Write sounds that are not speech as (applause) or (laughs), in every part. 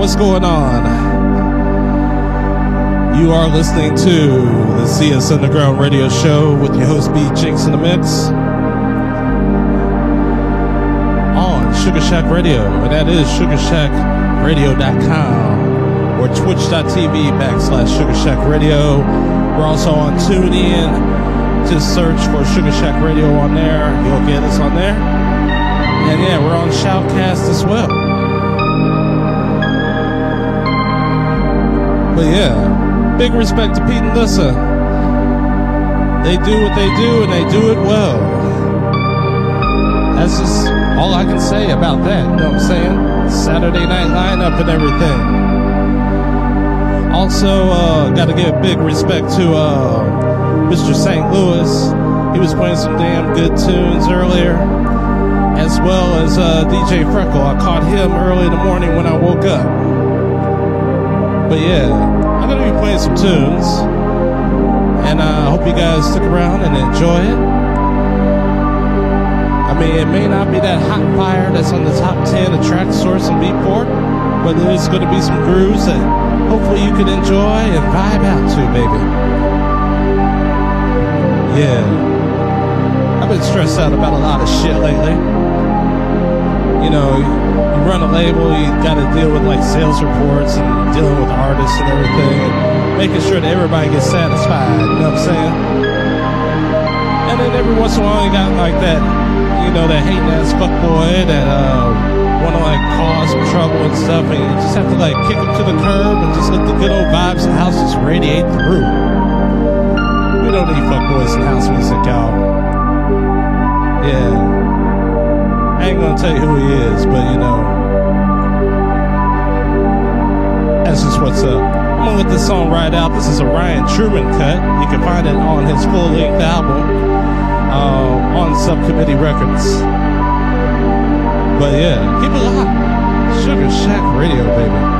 what's going on? You are listening to the CS Underground Radio Show with your host B Jinx in the Mix on Sugar Shack Radio, and that is sugarshackradio.com or twitch.tv backslash Sugar Shack Radio. We're also on TuneIn. Just search for Sugar Shack Radio on there. You'll get us on there. And yeah, we're on Shoutcast as well. But yeah, big respect to Pete and Lissa. They do what they do and they do it well. That's just all I can say about that. You know what I'm saying? Saturday night lineup and everything. Also, uh, got to give big respect to uh, Mr. St. Louis. He was playing some damn good tunes earlier, as well as uh, DJ Freckle. I caught him early in the morning when I woke up. But yeah, I'm gonna be playing some tunes, and I uh, hope you guys stick around and enjoy it. I mean, it may not be that hot fire that's on the top 10 of Traxsource and Beatport, but there's gonna be some grooves that hopefully you can enjoy and vibe out to, baby. Yeah. I've been stressed out about a lot of shit lately. You know, you run a label, you got to deal with like sales reports and dealing with artists and everything, and making sure that everybody gets satisfied. You know what I'm saying? And then every once in a while, you got like that, you know, that hating ass fuckboy that uh, want to like cause trouble and stuff, and you just have to like kick them to the curb and just let the good old vibes of the house just radiate through. We don't need fuckboys in house music, y'all. Yeah. I ain't gonna tell you who he is, but you know, that's just what's up. I'm gonna let this song ride out. This is a Ryan Truman cut. You can find it on his full length album uh, on Subcommittee Records. But yeah, keep it locked. Sugar Shack Radio, baby.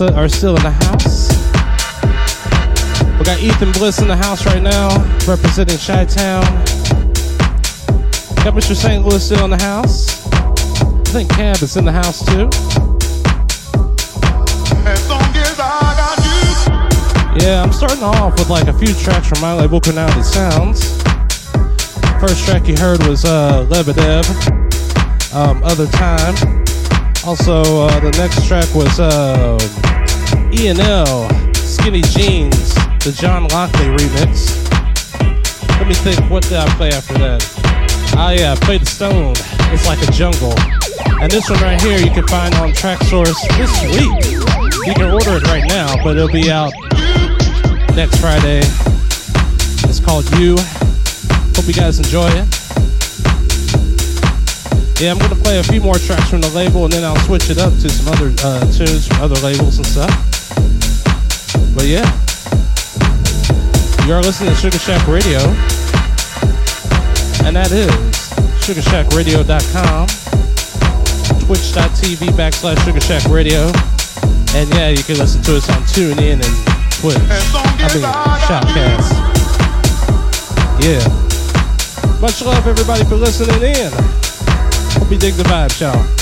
Are still in the house. We got Ethan Bliss in the house right now, representing Chi Town. Got Mr. St. Louis still in the house. I think Cab is in the house too. Yeah, I'm starting off with like a few tracks from my label, Craniality Sounds. First track you heard was uh, Lebedev, um, Other Time. Also, uh, the next track was uh, E&L, Skinny Jeans, the John Lockley remix. Let me think, what did I play after that? Ah, yeah, I played the Stone. It's like a jungle. And this one right here you can find on Traxsource this week. You can order it right now, but it'll be out next Friday. It's called You. Hope you guys enjoy it. Yeah, I'm gonna play a few more tracks from the label, and then I'll switch it up to some other uh, tunes from other labels and stuff. But yeah, you are listening to Sugar Shack Radio, and that is SugarShackRadio.com, Twitch.tv backslash Sugar Shack Radio, and yeah, you can listen to us on TuneIn and Twitch. I mean, Shoutcast. Yeah. Much love, everybody, for listening in. Hope you dig the vibes, y'all.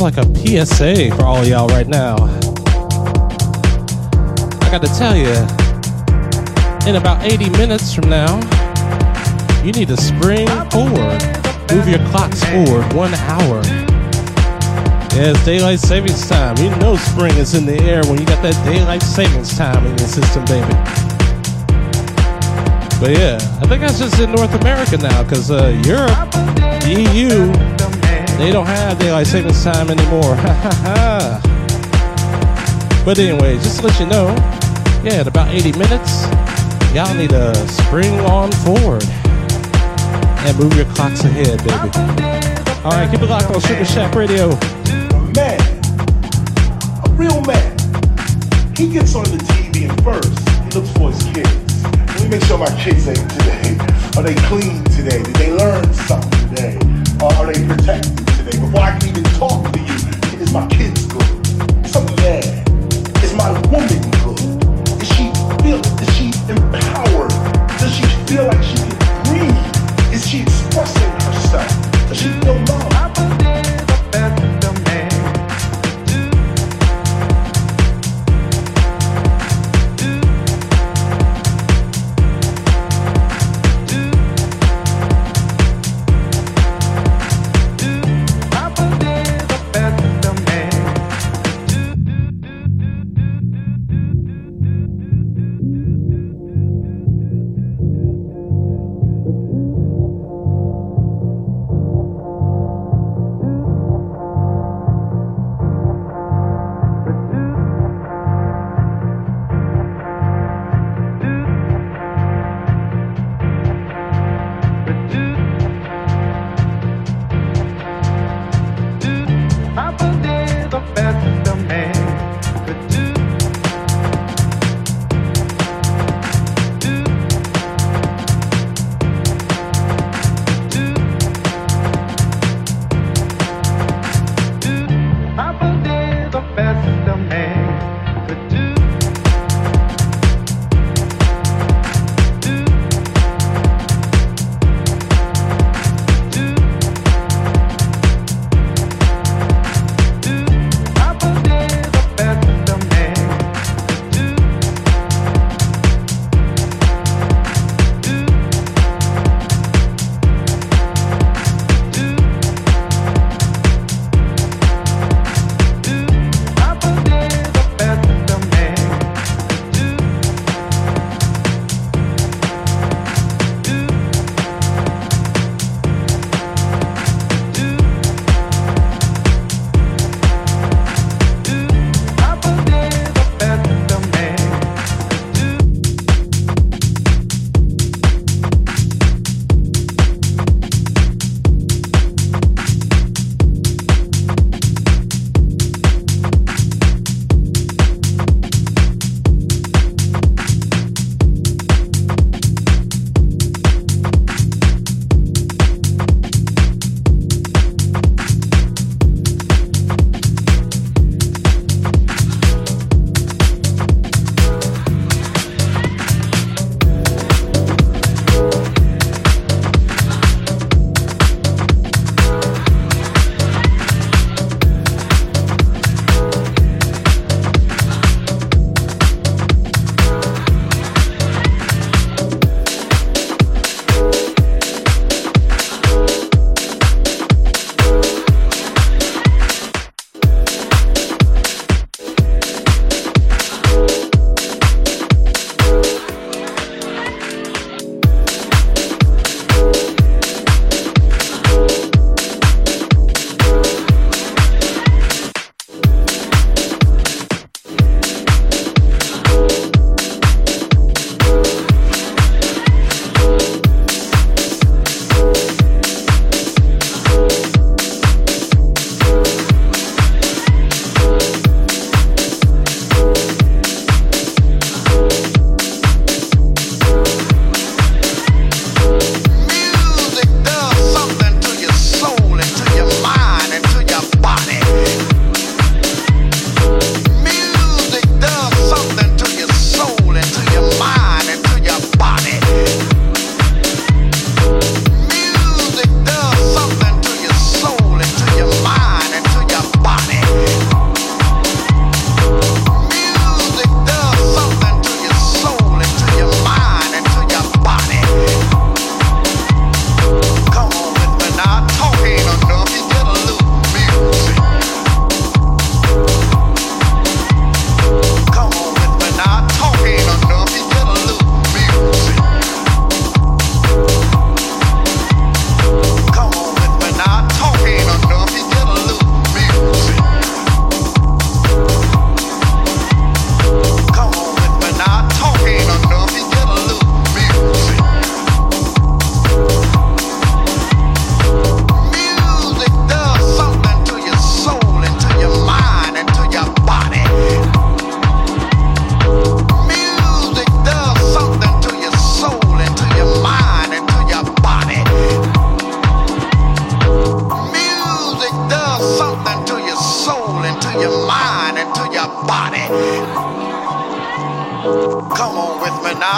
Like a PSA for all y'all right now. I got to tell you, in about 80 minutes from now, you need to spring forward. Move your clocks forward one hour. Yeah, it's daylight savings time. You know spring is in the air when you got that daylight savings time in your system, baby. But yeah, I think that's just in North America now, because uh, Europe, EU, they don't have daylight savings time anymore. (laughs) but anyway, just to let you know, yeah, in about 80 minutes, y'all need to spring on forward and move your clocks ahead, baby. All right, keep it locked on Sugar Shack Radio. A man, a real man, he gets on the TV and first he looks for his kids. Let me make sure my kids ate today. Are they clean today? Did they learn something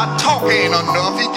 with me now. Talk ain't enough. You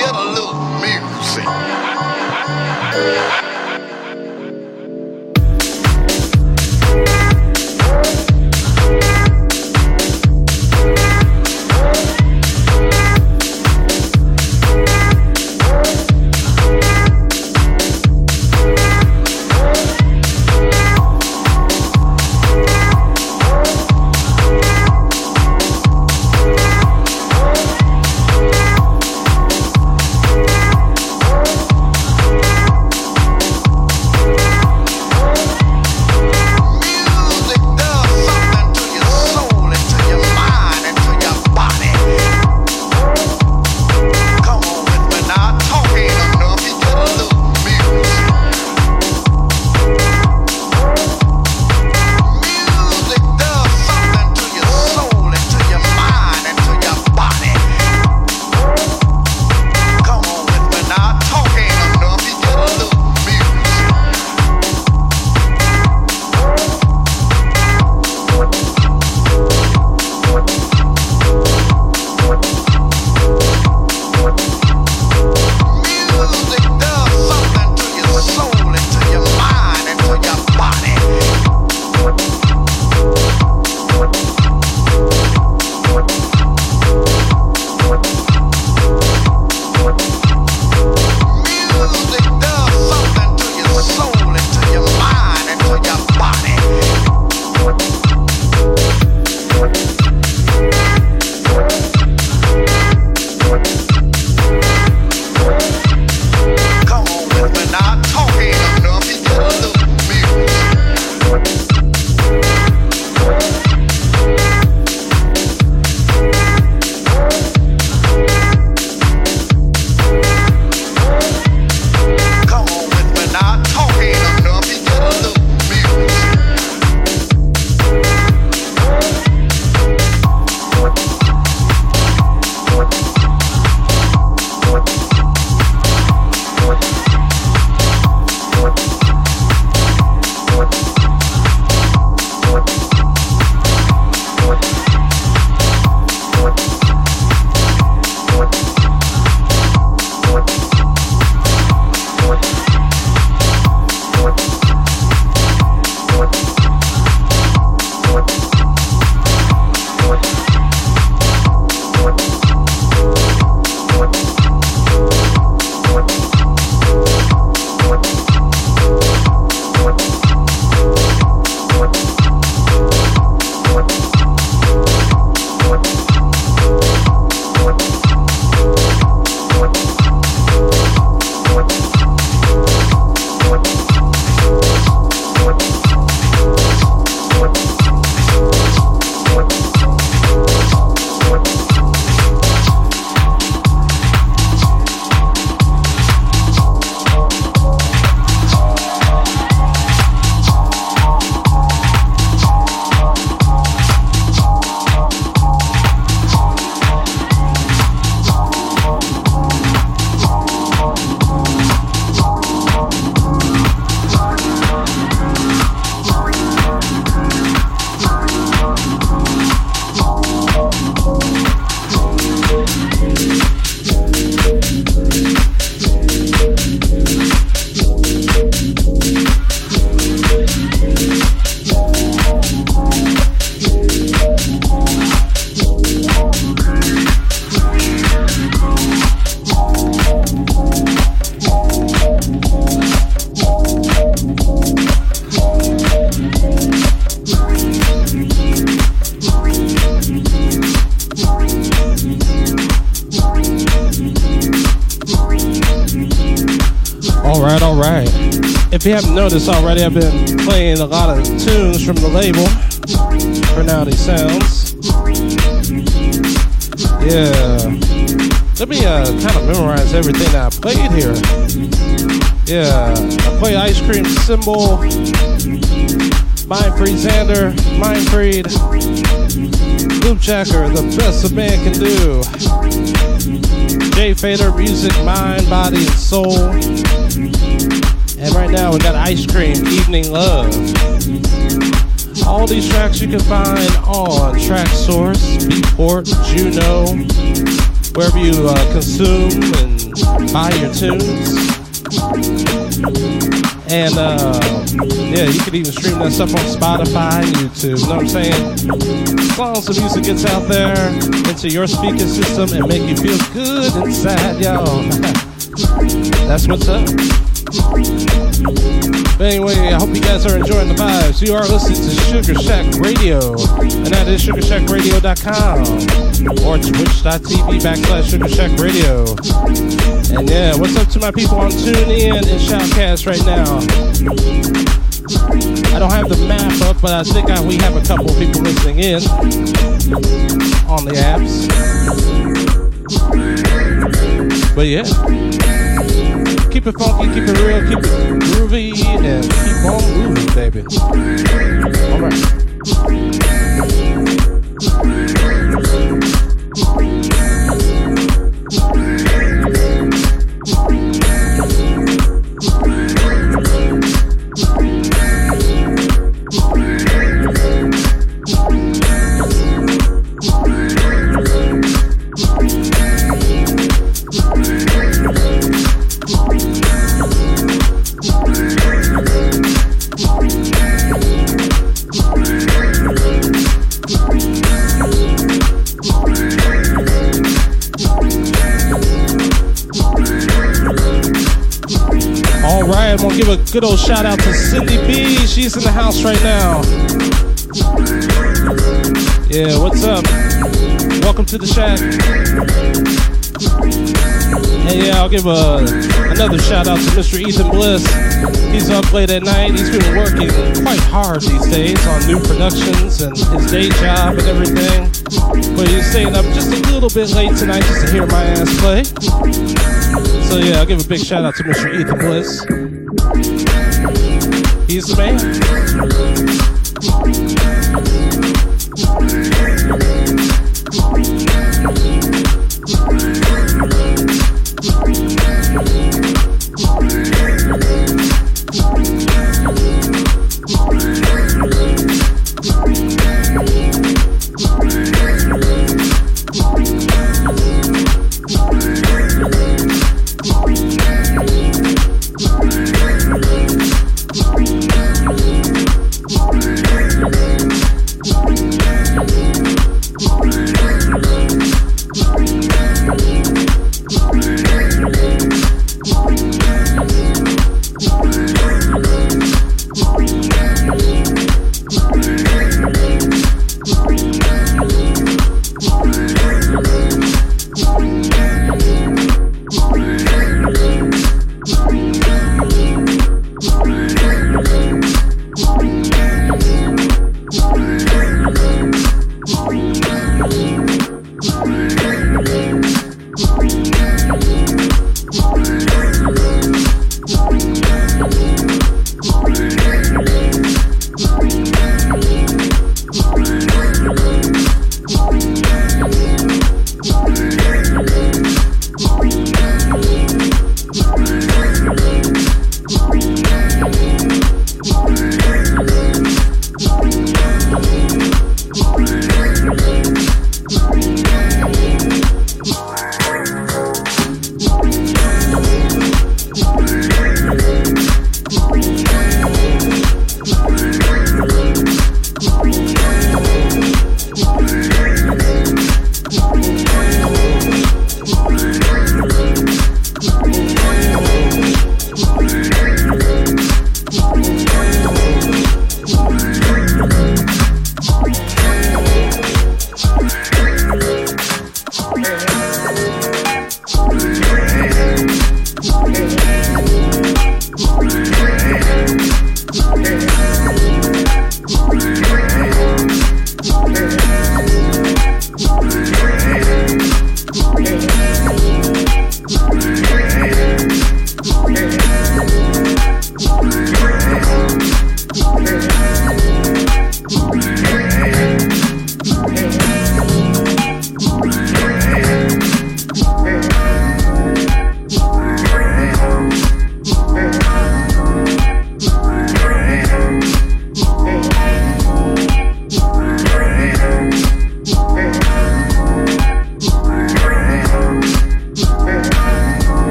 if you haven't noticed already, I've been playing a lot of tunes from the label, Craniality Sounds. Yeah. Let me uh, kind of memorize everything I played here. Yeah, I play Ice Cream Symbol, Mind Free Xander, Mind Freed, Loop Jacker, the best a man can do. Jay Fader, Music, Mind, Body, and Soul. And right now we got Ice Cream, Evening Love. All these tracks you can find on Traxsource, Beatport, Juno, wherever you uh, consume and buy your tunes. And uh, yeah, you can even stream that stuff on Spotify and YouTube. You know what I'm saying? As long as the music gets out there into your speaker system and make you feel good inside, y'all. (laughs) That's what's up. But anyway, I hope you guys are enjoying the vibes. You are listening to Sugar Shack Radio, and that is sugarshackradio.com or twitch.tv backslash Sugar Shack Radio. And yeah, what's up to my people on TuneIn and Shoutcast right now? I don't have the map up, but I think I, we have a couple of people listening in on the apps. But yeah keep it funky, keep it real, keep it groovy, and keep on moving, baby. All give good old shout out to Cindy B. She's in the house right now. Yeah, what's up? Welcome to the shack. And yeah, I'll give a, another shout out to Mr. Ethan Bliss. He's up late at night. He's been working quite hard these days on new productions and his day job and everything. But he's staying up just a little bit late tonight just to hear my ass play. So yeah, I'll give a big shout out to Mr. Ethan Bliss. He's the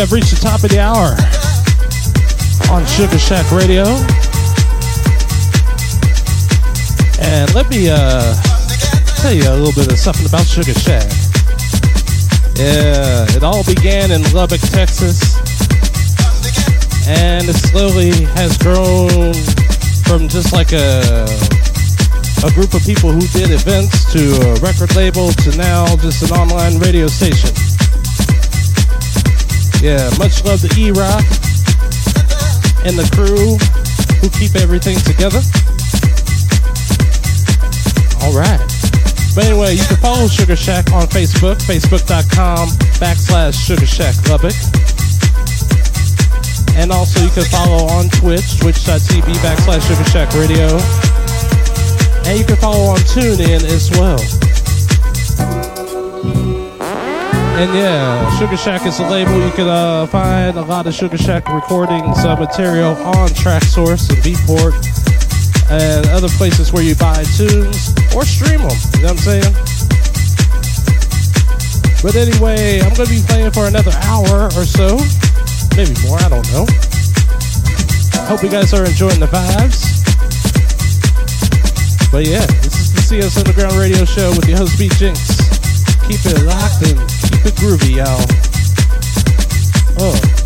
have reached the top of the hour on Sugar Shack Radio. And let me uh, tell you a little bit of something about Sugar Shack. Yeah, it all began in Lubbock, Texas, and it slowly has grown from just like a a group of people who did events to a record label to now just an online radio station. Yeah, much love to E-Rock and the crew who keep everything together. All right. But anyway, you can follow Sugar Shack on Facebook, facebook.com backslash Sugar Shack Lubbock. And also you can follow on Twitch, twitch.tv backslash Sugar Shack Radio. And you can follow on TuneIn as well. And yeah, Sugar Shack is a label. You can uh, find a lot of Sugar Shack recordings uh, material on Traxsource and Beatport and other places where you buy tunes or stream them. You know what I'm saying? But anyway, I'm going to be playing for another hour or so. Maybe more, I don't know. Hope you guys are enjoying the vibes. But yeah, this is the CS Underground Radio Show with your host, B Jinx. Keep it locked and it groovy, y'all. Oh.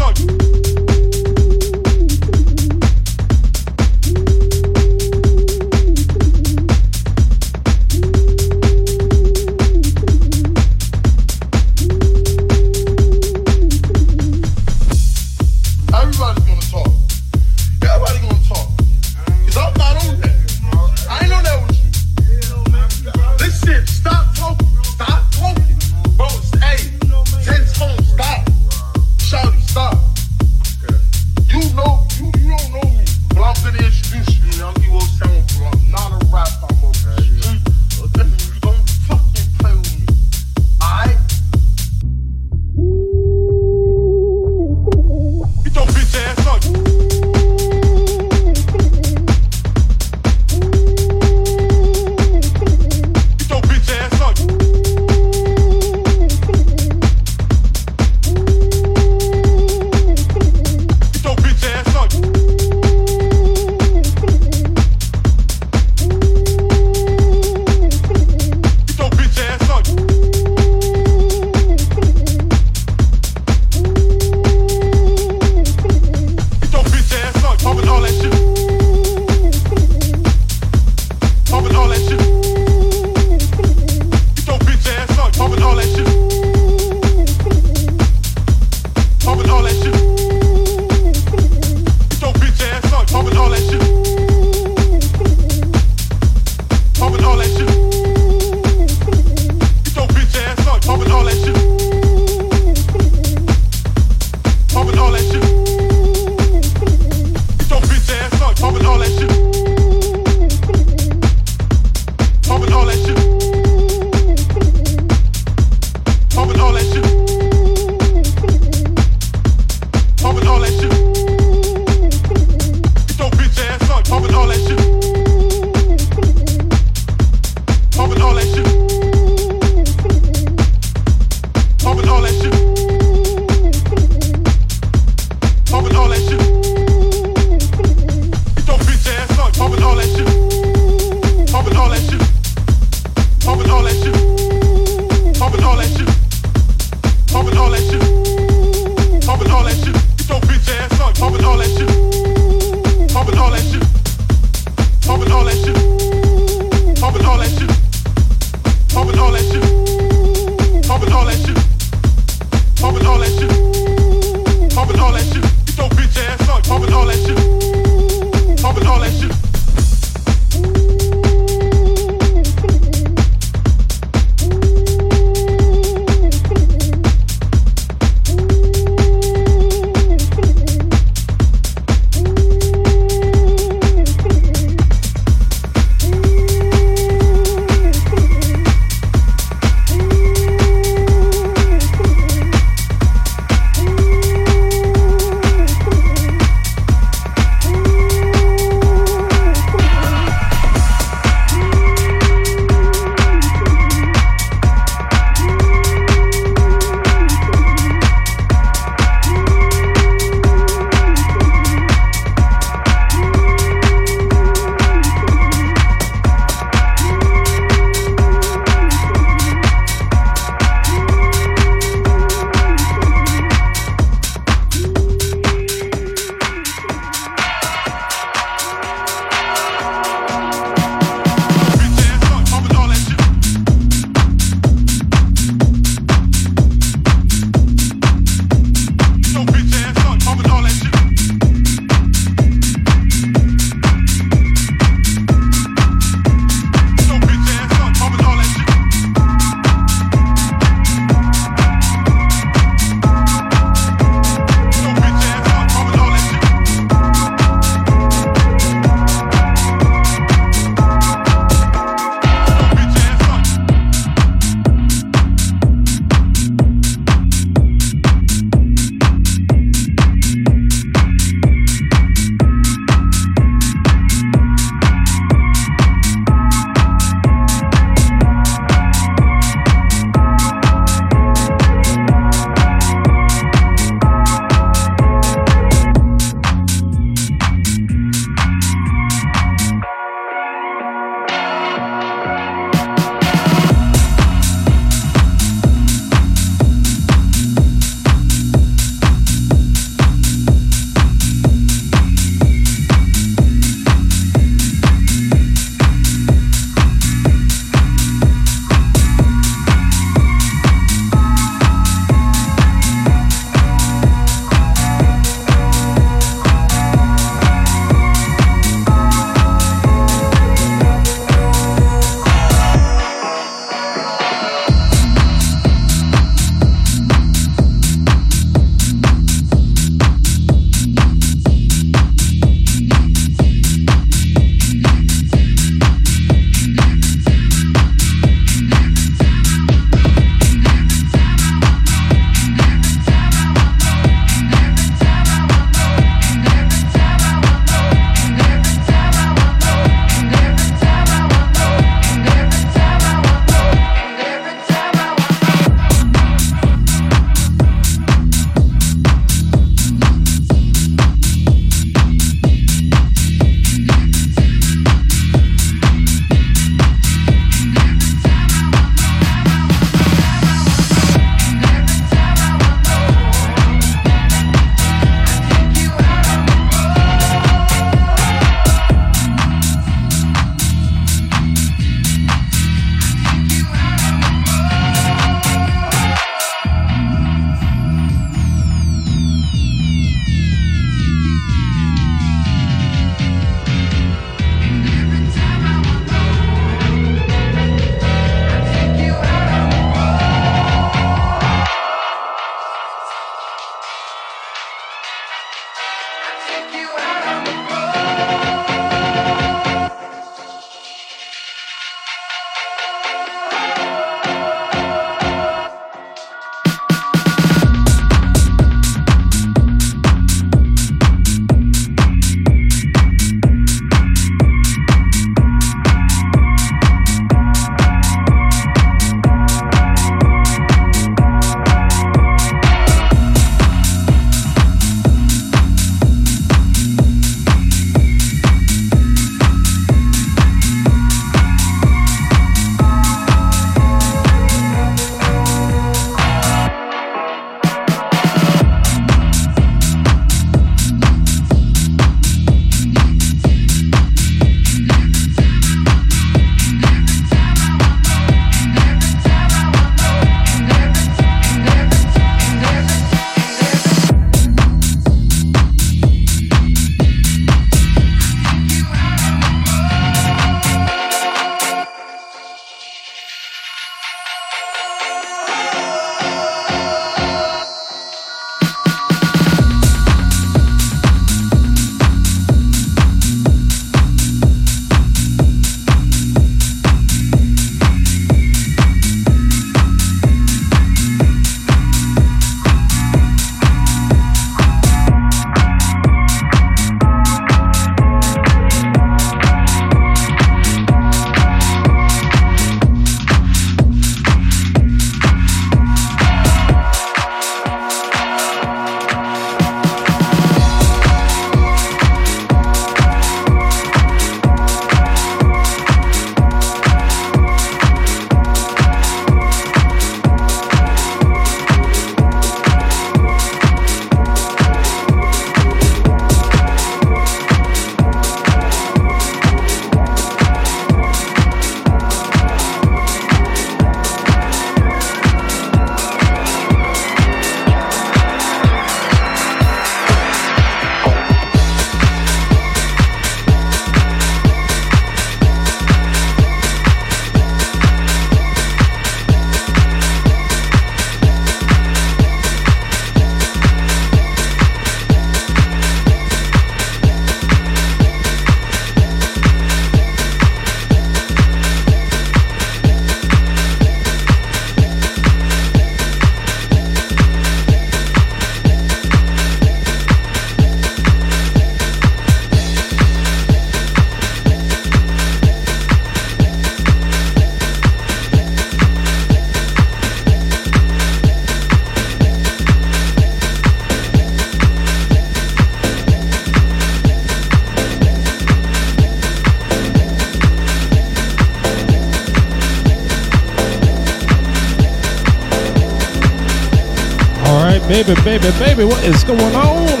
Baby, baby, what is going on? (laughs)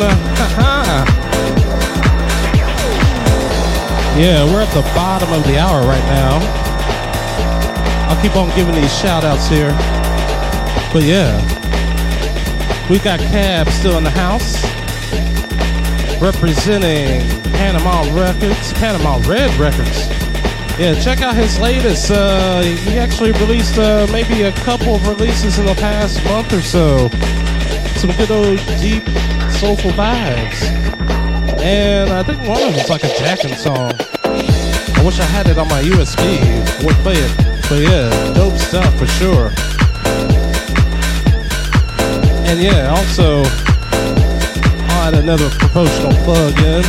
yeah, we're at the bottom of the hour right now. I'll keep on giving these shout outs here. But yeah, we got Cab still in the house. Representing Panama Records, Panama Red Records. Yeah, check out his latest. Uh, he actually released uh, maybe a couple of releases in the past month or so. Some good old deep, soulful vibes. And I think one of them them's like a jacking song. I wish I had it on my USB. Would play it. But yeah, dope stuff for sure. And yeah, also, I'll add another promotional plug in.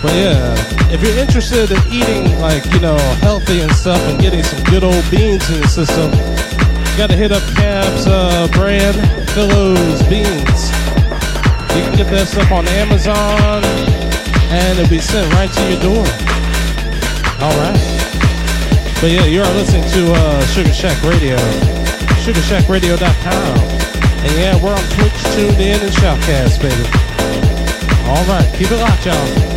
But yeah, if you're interested in eating like, you know, healthy and stuff and getting some good old beans in your system, you gotta hit up Cab's uh, brand, Philo's Beans. You can get that stuff on Amazon and it'll be sent right to your door. Alright. But yeah, you are listening to uh, Sugar Shack Radio, sugarshackradio.com. And yeah, we're on Twitch, tuned in, and Shoutcast, baby. Alright, keep it locked, y'all.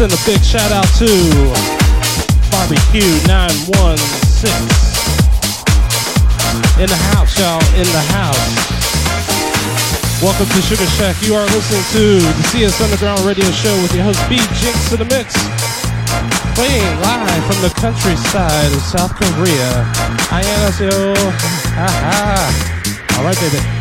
send a big shout out to Barbecue 916. In the house, y'all, in the house. Welcome to Sugar Shack. You are listening to the CS Underground Radio Show with your host B Jinx in the mix. Playing live from the countryside of South Korea. 안녕하세요. All right, baby.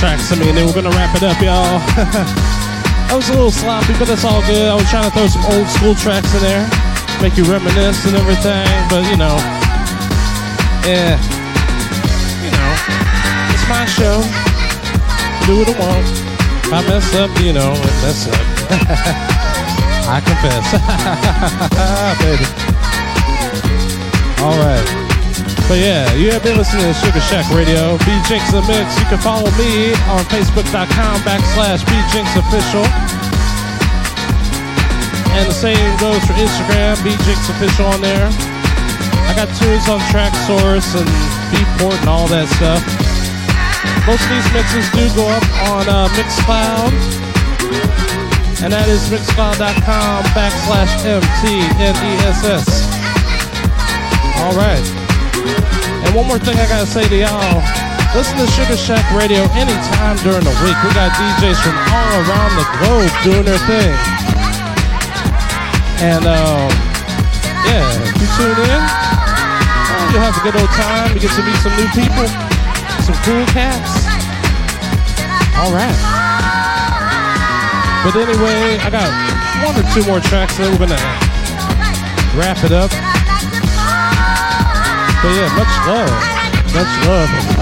Tracks. I then we're gonna wrap it up, y'all. (laughs) I was a little sloppy, but that's all good. I was trying to throw some old school tracks in there, make you reminisce and everything. But you know, yeah, you know, it's my show. Do what I want. If I mess up, you know, I mess up. (laughs) I confess, (laughs) baby. All right. But yeah, you have been listening to Sugar Shack Radio. B Jinx the Mix. You can follow me on Facebook.com backslash B Jinx Official. And the same goes for Instagram, B Jinx Official on there. I got tunes on Traxsource and Beatport and all that stuff. Most of these mixes do go up on uh, Mixcloud. And that is mixcloud.com backslash M-T-N-E-S-S. All right. And one more thing I gotta say to y'all. Listen to Sugar Shack Radio anytime during the week. We got DJs from all around the globe doing their thing. And um, yeah, if you tune in, you'll have a good old time. You get to meet some new people, some cool cats. All right. But anyway, I got one or two more tracks, then we're gonna wrap it up. But yeah, much love. Much love,